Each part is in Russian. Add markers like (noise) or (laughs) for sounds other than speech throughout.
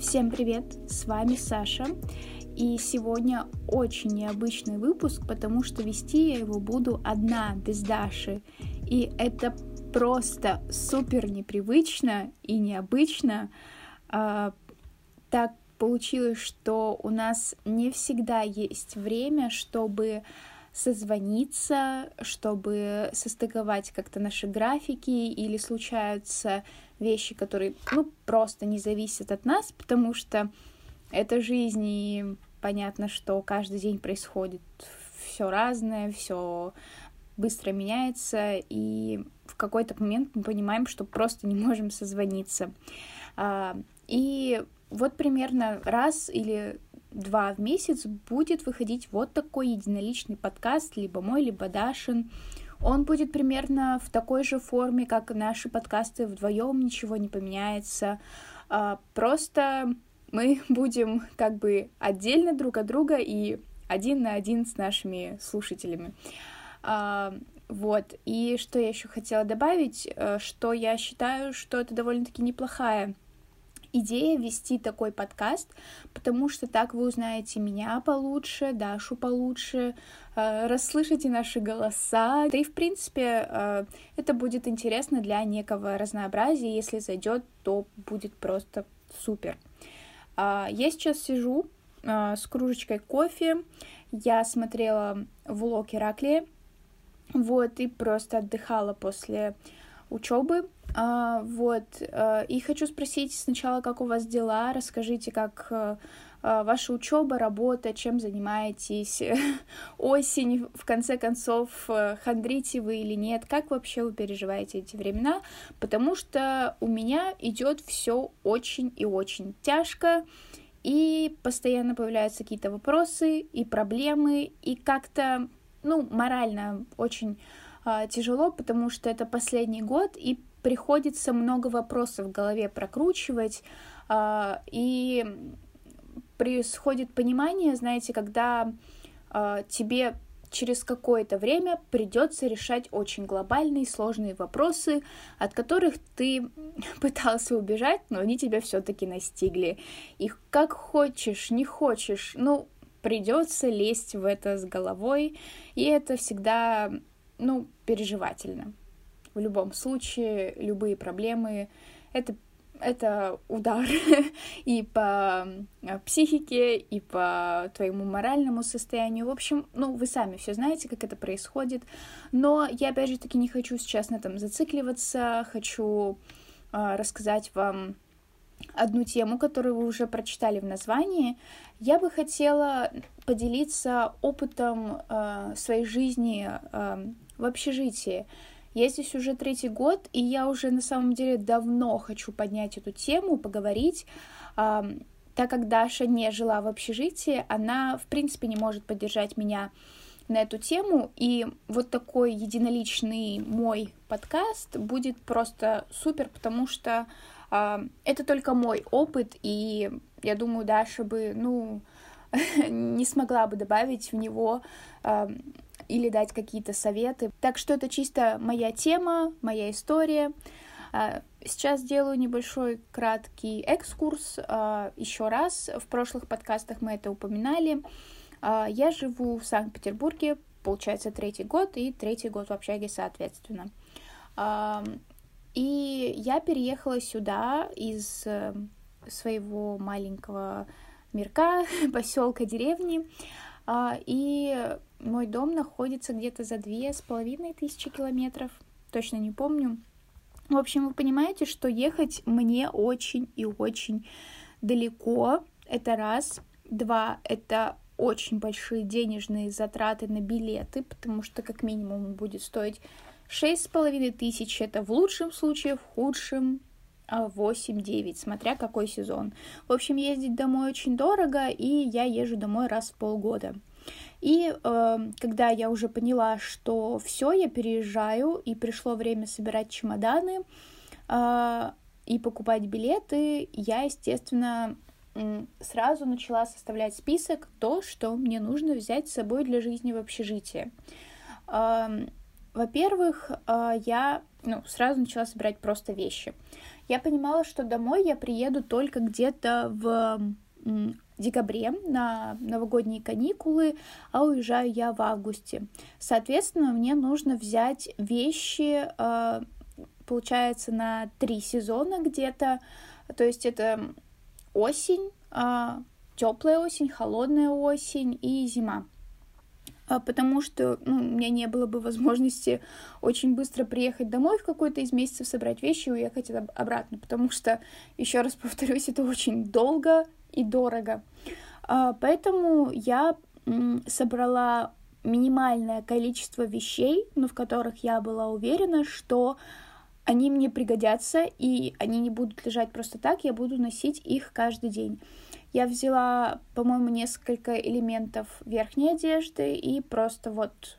Всем привет, с вами Саша. И сегодня очень необычный выпуск, потому что вести я его буду одна, без Даши. И это просто супер непривычно и необычно. А, так получилось, что у нас не всегда есть время, чтобы созвониться, чтобы состыковать как-то наши графики, или случаются вещи, которые, ну, просто не зависят от нас, потому что это жизнь, и понятно, что каждый день происходит все разное, все быстро меняется, и в какой-то момент мы понимаем, что просто не можем созвониться. А, и вот примерно раз или два в месяц будет выходить вот такой единоличный подкаст, либо мой, либо Дашин. Он будет примерно в такой же форме, как наши подкасты вдвоем, ничего не поменяется. А, просто мы (laughs) будем как бы отдельно друг от друга и один на один с нашими слушателями. А, вот. И что я еще хотела добавить, э, что я считаю, что это довольно-таки неплохая идея вести такой подкаст, потому что так вы узнаете меня получше, Дашу получше, э, расслышите наши голоса. Да и, в принципе, э, это будет интересно для некого разнообразия. Если зайдет, то будет просто супер. Э, я сейчас сижу с кружечкой кофе. Я смотрела влог Ираклия, вот, и просто отдыхала после учебы. А, вот. А, и хочу спросить сначала, как у вас дела? Расскажите, как а, ваша учеба, работа, чем занимаетесь, (laughs) осень, в конце концов, хандрите вы или нет, как вообще вы переживаете эти времена, потому что у меня идет все очень и очень тяжко, и постоянно появляются какие-то вопросы и проблемы, и как-то, ну, морально очень а, тяжело, потому что это последний год, и приходится много вопросов в голове прокручивать, а, и происходит понимание, знаете, когда а, тебе через какое-то время придется решать очень глобальные сложные вопросы, от которых ты (laughs) пытался убежать, но они тебя все-таки настигли. И как хочешь, не хочешь, ну, придется лезть в это с головой, и это всегда ну, переживательно. В любом случае, любые проблемы — это это удар (laughs) и по а, психике, и по твоему моральному состоянию. В общем, ну, вы сами все знаете, как это происходит. Но я, опять же таки, не хочу сейчас на этом зацикливаться. Хочу э, рассказать вам одну тему, которую вы уже прочитали в названии. Я бы хотела поделиться опытом э, своей жизни э, в общежитии. Я здесь уже третий год, и я уже на самом деле давно хочу поднять эту тему, поговорить. Так как Даша не жила в общежитии, она, в принципе, не может поддержать меня на эту тему, и вот такой единоличный мой подкаст будет просто супер, потому что это только мой опыт, и я думаю, Даша бы, ну, (laughs) не смогла бы добавить в него или дать какие-то советы. Так что это чисто моя тема, моя история. А, сейчас делаю небольшой краткий экскурс. А, Еще раз, в прошлых подкастах мы это упоминали. А, я живу в Санкт-Петербурге, получается, третий год, и третий год в общаге, соответственно. И я переехала сюда из э, своего маленького мирка, (laughs) поселка, деревни. И мой дом находится где-то за две с половиной тысячи километров, точно не помню. В общем, вы понимаете, что ехать мне очень и очень далеко. Это раз. Два, это очень большие денежные затраты на билеты, потому что как минимум будет стоить шесть с половиной тысяч. Это в лучшем случае, в худшем 8-9, смотря какой сезон. В общем, ездить домой очень дорого, и я езжу домой раз в полгода. И э, когда я уже поняла, что все, я переезжаю, и пришло время собирать чемоданы э, и покупать билеты, я, естественно, сразу начала составлять список то, что мне нужно взять с собой для жизни в общежитии. Э, во-первых, э, я ну, сразу начала собирать просто вещи. я понимала, что домой я приеду только где-то в декабре на новогодние каникулы, а уезжаю я в августе. Соответственно, мне нужно взять вещи, а, получается, на три сезона где-то. То есть это осень, а, теплая осень, холодная осень и зима. А, потому что ну, у меня не было бы возможности очень быстро приехать домой в какой-то из месяцев, собрать вещи и уехать обратно, потому что, еще раз повторюсь, это очень долго и дорого. А, поэтому я собрала минимальное количество вещей, но в которых я была уверена, что они мне пригодятся, и они не будут лежать просто так, я буду носить их каждый день. Я взяла, по-моему, несколько элементов верхней одежды и просто вот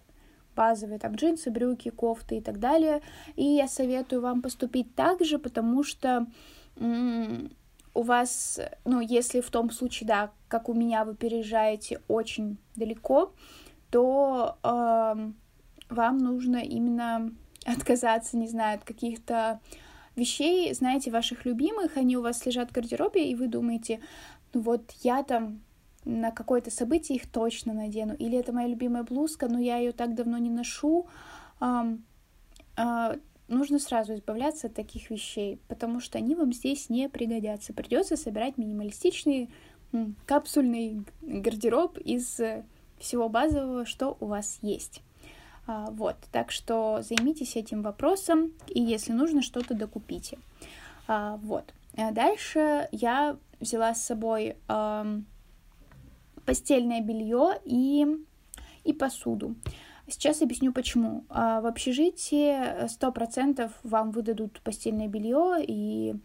базовые там джинсы, брюки, кофты и так далее. И я советую вам поступить так же, потому что у вас, ну, если в том случае, да, как у меня, вы переезжаете очень далеко, то э, вам нужно именно отказаться, не знаю, от каких-то вещей, знаете, ваших любимых, они у вас лежат в гардеробе, и вы думаете, ну вот я там на какое-то событие их точно надену, или это моя любимая блузка, но я ее так давно не ношу, а, а, нужно сразу избавляться от таких вещей, потому что они вам здесь не пригодятся. Придется собирать минималистичный капсульный гардероб из всего базового, что у вас есть. А, вот, так что займитесь этим вопросом, и если нужно, что-то докупите. А, вот. А дальше я взяла с собой э, постельное белье и, и посуду. Сейчас объясню почему. В общежитии 100% вам выдадут постельное белье, и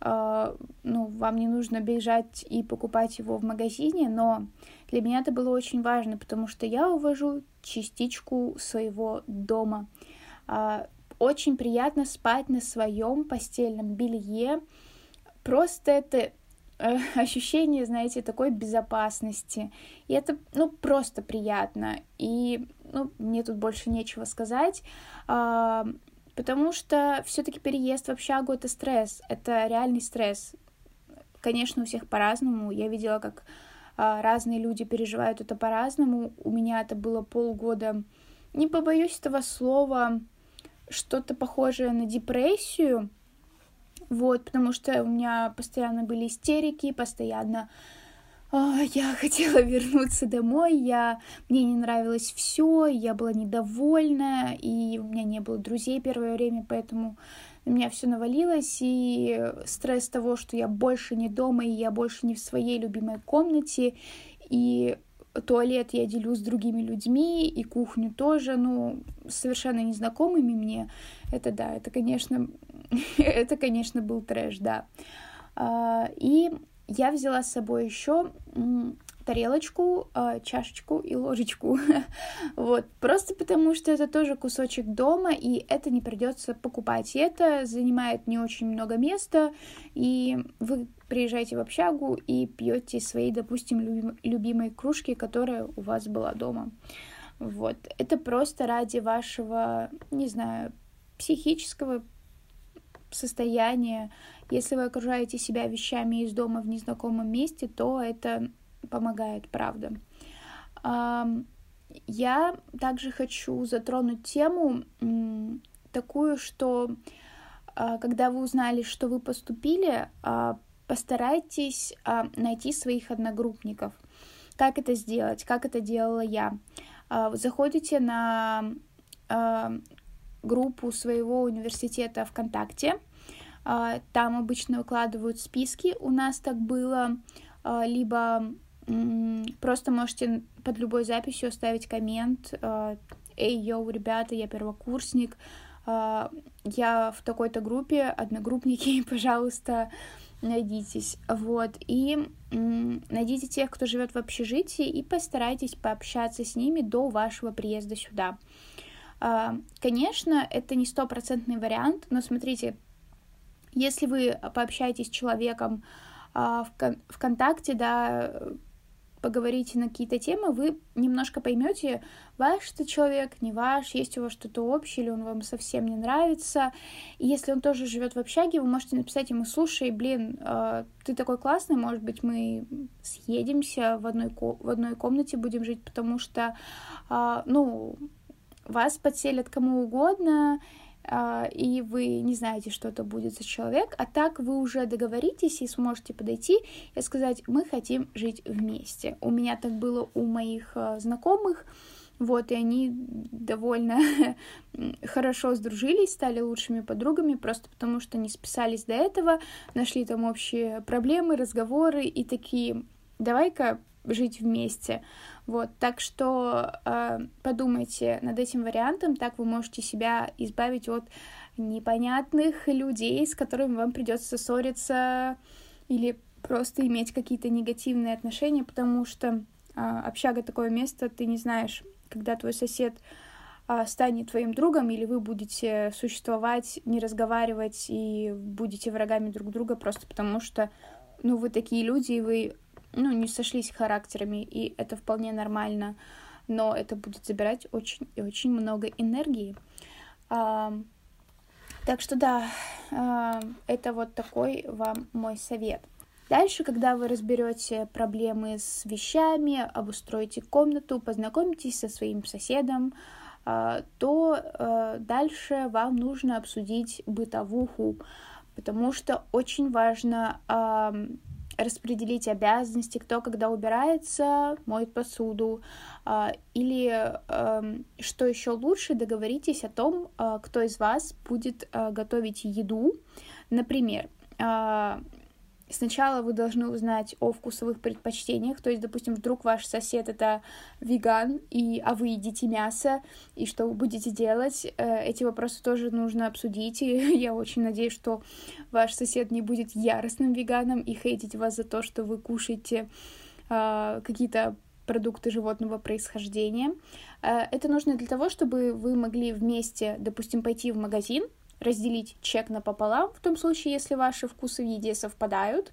ну, вам не нужно бежать и покупать его в магазине, но для меня это было очень важно, потому что я увожу частичку своего дома. Очень приятно спать на своем постельном белье, Просто это э, (laughs) ощущение, знаете, такой безопасности. И это, ну, просто приятно. И, ну, мне тут больше нечего сказать, э, потому что все-таки переезд в общагу это стресс, это реальный стресс. Конечно, у всех по-разному. Я видела, как э, разные люди переживают это по-разному. У меня это было полгода, не побоюсь этого слова, что-то похожее на депрессию вот, потому что у меня постоянно были истерики, постоянно а, я (laughs) хотела вернуться домой, я, мне не нравилось все, я была недовольна, и у меня не было друзей первое время, поэтому на меня все навалилось, и стресс того, что я больше не дома, и я больше не в своей любимой комнате, и туалет я делю с другими людьми, и кухню тоже, ну, совершенно незнакомыми мне. Это да, это, конечно, (laughs) это, конечно, был трэш, да. А, и я взяла с собой еще тарелочку, а, чашечку и ложечку. (laughs) вот. Просто потому, что это тоже кусочек дома, и это не придется покупать. И это занимает не очень много места, и вы приезжаете в общагу и пьете свои, допустим, любим, любимые кружки, которая у вас была дома. Вот. Это просто ради вашего, не знаю, психического состояния. Если вы окружаете себя вещами из дома в незнакомом месте, то это помогает, правда. Я также хочу затронуть тему такую, что а, когда вы узнали, что вы поступили, а, постарайтесь а, найти своих одногруппников. Как это сделать? Как это делала я? Заходите на группу своего университета ВКонтакте. Там обычно выкладывают списки. У нас так было. Либо Просто можете под любой записью оставить коммент. Э, Эй, йоу, ребята, я первокурсник, я в такой-то группе, одногруппники, (laughs) пожалуйста, найдитесь. Вот, и найдите тех, кто живет в общежитии, и постарайтесь пообщаться с ними до вашего приезда сюда. Конечно, это не стопроцентный вариант, но смотрите, если вы пообщаетесь с человеком в ВКонтакте, да, поговорите на какие-то темы, вы немножко поймете, ваш это человек, не ваш, есть у вас что-то общее, или он вам совсем не нравится. И если он тоже живет в общаге, вы можете написать ему, слушай, блин, э, ты такой классный, может быть, мы съедемся в одной, в одной комнате будем жить, потому что, э, ну, вас подселят кому угодно, а, и вы не знаете, что это будет за человек, а так вы уже договоритесь и сможете подойти и сказать, мы хотим жить вместе. У меня так было у моих а, знакомых, вот, и они довольно (laughs) хорошо сдружились, стали лучшими подругами, просто потому что не списались до этого, нашли там общие проблемы, разговоры и такие, давай-ка жить вместе. Вот, так что э, подумайте над этим вариантом, так вы можете себя избавить от непонятных людей, с которыми вам придется ссориться или просто иметь какие-то негативные отношения, потому что э, общага такое место, ты не знаешь, когда твой сосед э, станет твоим другом, или вы будете существовать, не разговаривать и будете врагами друг друга просто потому что, ну, вы такие люди, и вы ну, не сошлись характерами, и это вполне нормально, но это будет забирать очень и очень много энергии. А, так что да, а, это вот такой вам мой совет. Дальше, когда вы разберете проблемы с вещами, обустроите комнату, познакомитесь со своим соседом, а, то а, дальше вам нужно обсудить бытовуху, потому что очень важно распределить обязанности, кто когда убирается, моет посуду, а, или эм, что еще лучше, договоритесь о том, а, кто из вас будет а, готовить еду. Например, Сначала вы должны узнать о вкусовых предпочтениях, то есть, допустим, вдруг ваш сосед это веган, и, а вы едите мясо, и что вы будете делать, э, эти вопросы тоже нужно обсудить, и (laughs) я очень надеюсь, что ваш сосед не будет яростным веганом и хейтить вас за то, что вы кушаете э, какие-то продукты животного происхождения. Э, это нужно для того, чтобы вы могли вместе, допустим, пойти в магазин, разделить чек напополам, в том случае, если ваши вкусы в еде совпадают,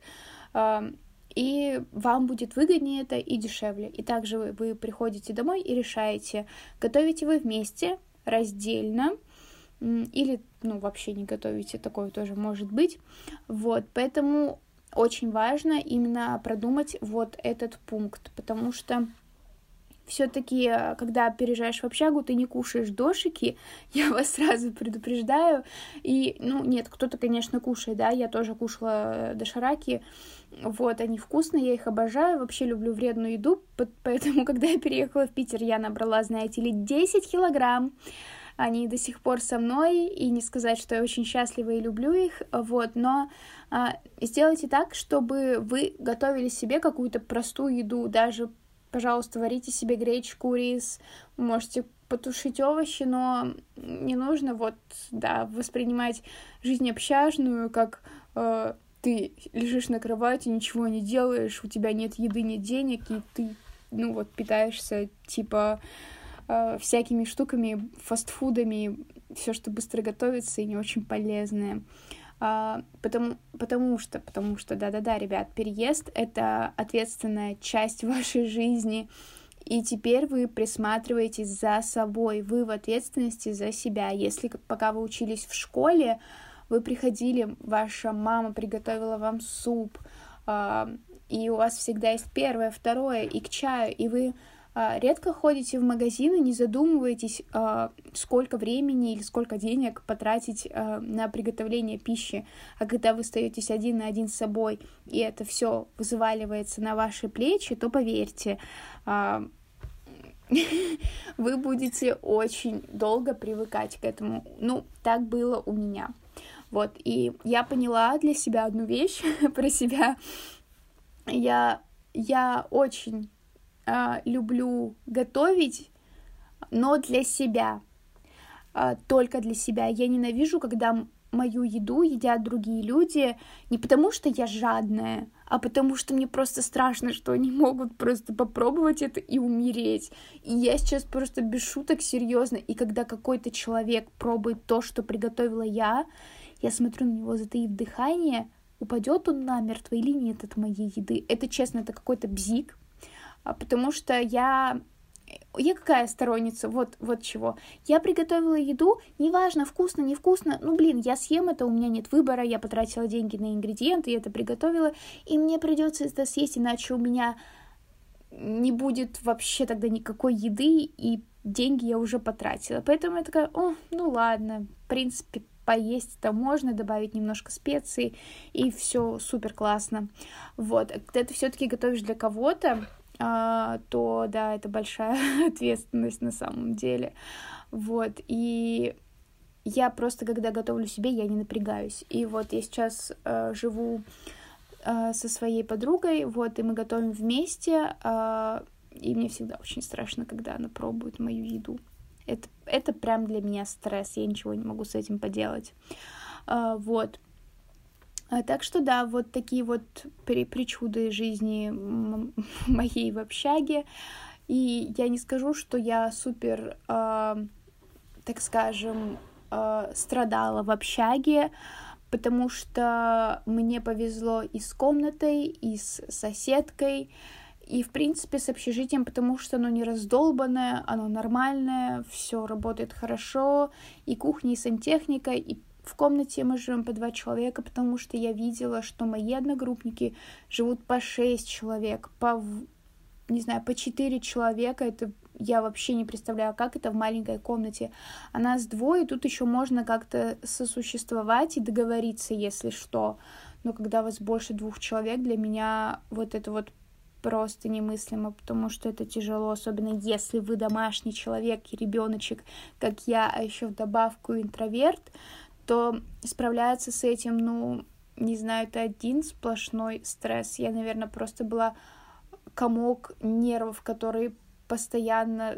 и вам будет выгоднее это и дешевле. И также вы, вы приходите домой и решаете, готовите вы вместе, раздельно, или, ну, вообще не готовите, такое тоже может быть. Вот, поэтому очень важно именно продумать вот этот пункт, потому что все-таки, э, когда переезжаешь в общагу, ты не кушаешь дошики, (laughs) я вас сразу предупреждаю. И, ну, нет, кто-то, конечно, кушает, да, я тоже кушала э, дошираки, вот, они вкусные, я их обожаю, вообще люблю вредную еду, поэтому, (laughs) когда я переехала в Питер, я набрала, знаете ли, 10 килограмм, они до сих пор со мной, и не сказать, что я очень счастлива и люблю их, вот, но а, сделайте так, чтобы вы готовили себе какую-то простую еду, даже пожалуйста, варите себе гречку, рис, можете потушить овощи, но не нужно вот, да, воспринимать жизнь общажную, как э, ты лежишь на кровати, ничего не делаешь, у тебя нет еды, нет денег, и ты, ну вот, питаешься, типа, э, всякими штуками, фастфудами, все, что быстро готовится и не очень полезное. А, потому, потому что, потому что, да-да-да, ребят, переезд — это ответственная часть (laughs) вашей жизни, и теперь вы присматриваетесь за собой, вы в ответственности за себя. Если пока вы учились в школе, вы приходили, ваша мама приготовила вам суп, а, и у вас всегда есть первое, второе, и к чаю, и вы редко ходите в магазины, не задумываетесь, а, сколько времени или сколько денег потратить а, на приготовление пищи. А когда вы остаетесь один на один с собой, и это все взваливается на ваши плечи, то поверьте, (laughs) вы будете очень долго привыкать к этому. Ну, так было у меня. Вот, и я поняла для себя одну вещь (laughs) про себя. Я, я очень э, люблю готовить, но для себя, э, только для себя. Я ненавижу, когда мою еду едят другие люди не потому, что я жадная, а потому что мне просто страшно, что они могут просто попробовать это и умереть. И я сейчас просто без шуток серьезно. И когда какой-то человек пробует то, что приготовила я, я смотрю на него, затаив дыхание, упадет он намертво или нет от моей еды. Это, честно, это какой-то бзик, потому что я я какая сторонница, вот, вот чего. Я приготовила еду, неважно, вкусно, невкусно, ну, блин, я съем это, у меня нет выбора, я потратила деньги на ингредиенты, я это приготовила, и мне придется это съесть, иначе у меня не будет вообще тогда никакой еды, и деньги я уже потратила. Поэтому я такая, о, ну ладно, в принципе, поесть это можно, добавить немножко специй, и все супер классно. Вот, а когда ты все-таки готовишь для кого-то, а, то да, это большая (laughs) ответственность на самом деле. Вот, и я просто, когда готовлю себе, я не напрягаюсь. И вот я сейчас э, живу э, со своей подругой, вот, и мы готовим вместе, э, и мне всегда очень страшно, когда она пробует мою еду. Это, это прям для меня стресс, я ничего не могу с этим поделать. Э, вот. А, так что да, вот такие вот при причуды жизни (laughs) моей в общаге. И я не скажу, что я супер, э, так скажем, э, страдала в общаге, потому что мне повезло и с комнатой, и с соседкой, и, в принципе, с общежитием, потому что оно не раздолбанное, оно нормальное, все работает хорошо, и кухня, и сантехника, и в комнате мы живем по два человека, потому что я видела, что мои одногруппники живут по шесть человек, по, не знаю, по четыре человека. Это я вообще не представляю, как это в маленькой комнате. А нас двое, тут еще можно как-то сосуществовать и договориться, если что. Но когда вас больше двух человек, для меня вот это вот просто немыслимо, потому что это тяжело, особенно если вы домашний человек и ребеночек, как я, а еще в добавку интроверт, то справляться с этим, ну, не знаю, это один сплошной стресс. Я, наверное, просто была комок нервов, которые постоянно,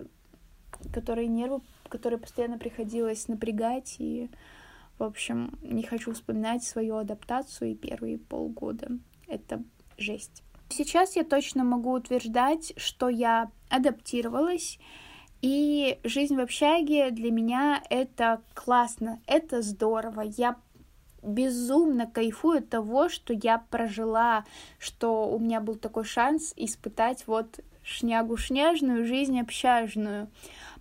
которые нервы, которые постоянно приходилось напрягать, и, в общем, не хочу вспоминать свою адаптацию и первые полгода. Это жесть. Сейчас я точно могу утверждать, что я адаптировалась, и жизнь в общаге для меня это классно, это здорово. Я безумно кайфую от того, что я прожила, что у меня был такой шанс испытать вот шнягу-шняжную жизнь общажную.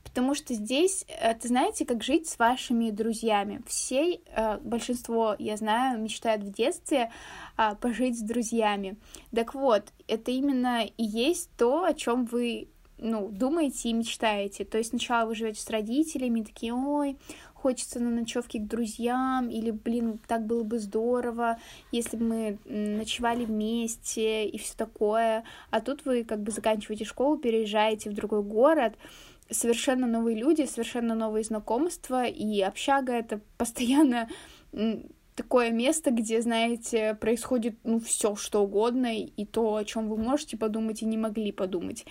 Потому что здесь, это знаете, как жить с вашими друзьями. Все, э, большинство, я знаю, мечтают в детстве а, пожить с друзьями. Так вот, это именно и есть то, о чем вы ну, думаете и мечтаете. То есть сначала вы живете с родителями, такие, ой, хочется на ночевке к друзьям, или, блин, так было бы здорово, если бы мы ночевали вместе и все такое. А тут вы как бы заканчиваете школу, переезжаете в другой город, совершенно новые люди, совершенно новые знакомства, и общага — это постоянно такое место, где, знаете, происходит, ну, все что угодно, и то, о чем вы можете подумать и не могли подумать.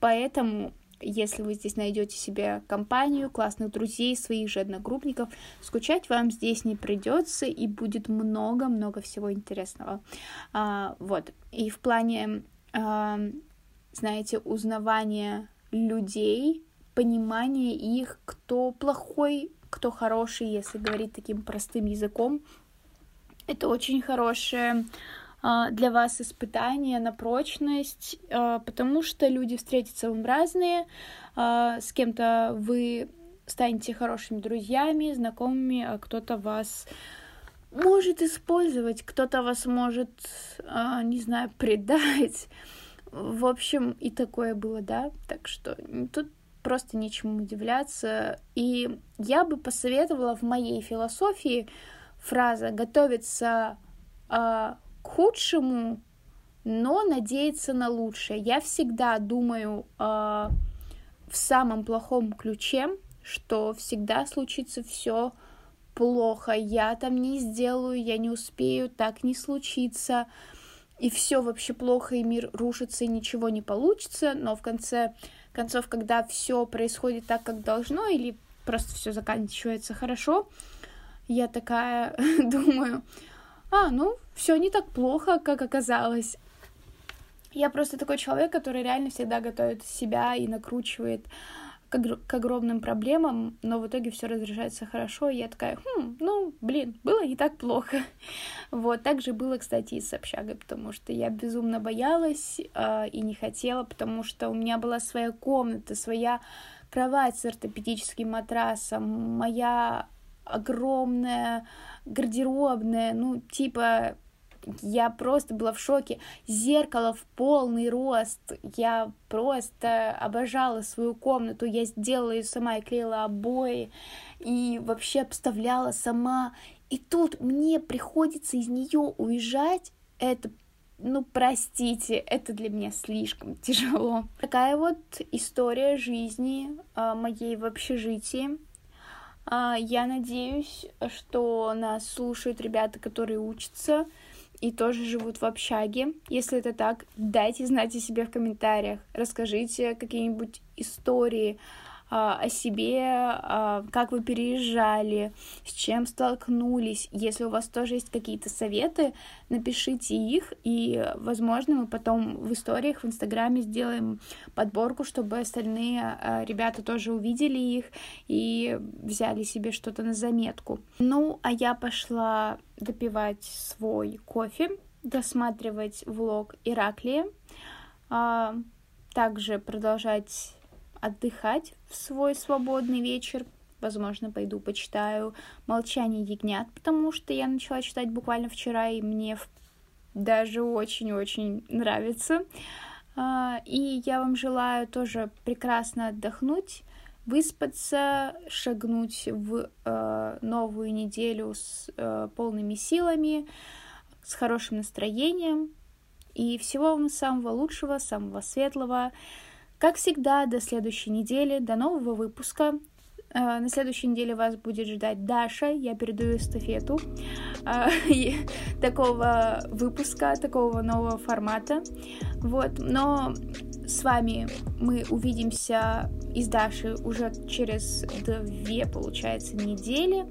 Поэтому, если вы здесь найдете себе компанию, классных друзей, своих же одногруппников, скучать вам здесь не придется, и будет много-много всего интересного. А, вот. И в плане, а, знаете, узнавания людей, понимания их, кто плохой, кто хороший, если говорить таким простым языком, это очень хорошее для вас испытание на прочность, а, потому что люди встретятся вам разные, а, с кем-то вы станете хорошими друзьями, знакомыми, а кто-то вас может использовать, кто-то вас может, не знаю, (laughs) предать. В общем, и такое было, да, так что тут просто нечему удивляться. И я бы посоветовала в моей философии фраза «готовиться к худшему, но надеяться на лучшее. Я всегда думаю э, в самом плохом ключе, что всегда случится все плохо, я там не сделаю, я не успею, так не случится, и все вообще плохо, и мир рушится, и ничего не получится, но в конце концов, когда все происходит так, как должно, или просто все заканчивается хорошо, я такая (laughs) думаю, а, ну, все не так плохо, как оказалось. Я просто такой человек, который реально всегда готовит себя и накручивает к, огромным проблемам, но в итоге все разрешается хорошо, и я такая, хм, ну, блин, было не так плохо. (laughs) Вот, так же было, кстати, и с общагой, потому что я безумно боялась э, и не хотела, потому что у меня была своя комната, своя кровать с ортопедическим матрасом, моя огромная гардеробная, ну, типа, я просто была в шоке. Зеркало в полный рост. Я просто обожала свою комнату. Я сделала ее сама, и клеила обои. И вообще обставляла сама. И тут мне приходится из нее уезжать. Это ну, простите, это для меня слишком тяжело. Такая вот история жизни а, моей в общежитии. А, я надеюсь, что нас слушают ребята, которые учатся и тоже живут в общаге. Если это так, дайте знать о себе в комментариях. Расскажите какие-нибудь истории о себе, а, как вы переезжали, с чем столкнулись. Если у вас тоже есть какие-то советы, напишите их, и, возможно, мы потом в историях в Инстаграме сделаем подборку, чтобы остальные а, ребята тоже увидели их и взяли себе что-то на заметку. Ну, а я пошла допивать свой кофе, досматривать влог Ираклия, также продолжать отдыхать в свой свободный вечер. Возможно, пойду почитаю «Молчание ягнят», потому что я начала читать буквально вчера, и мне даже очень-очень нравится. А, и я вам желаю тоже прекрасно отдохнуть, выспаться, шагнуть в э, новую неделю с э, полными силами, с хорошим настроением. И всего вам самого лучшего, самого светлого. Как всегда, до следующей недели, до нового выпуска. Э, на следующей неделе вас будет ждать Даша. Я передаю эстафету э, (laughs) такого выпуска, такого нового формата. Вот, но с вами мы увидимся из Даши уже через две, получается, недели.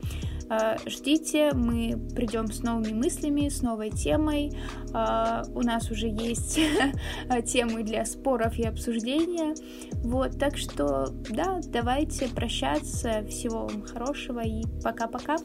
Э, ждите, мы придем с новыми мыслями, с новой темой. Э, у нас уже есть (laughs) темы для споров и обсуждения. Вот, так что, да, давайте прощаться. Всего вам хорошего и пока-пока.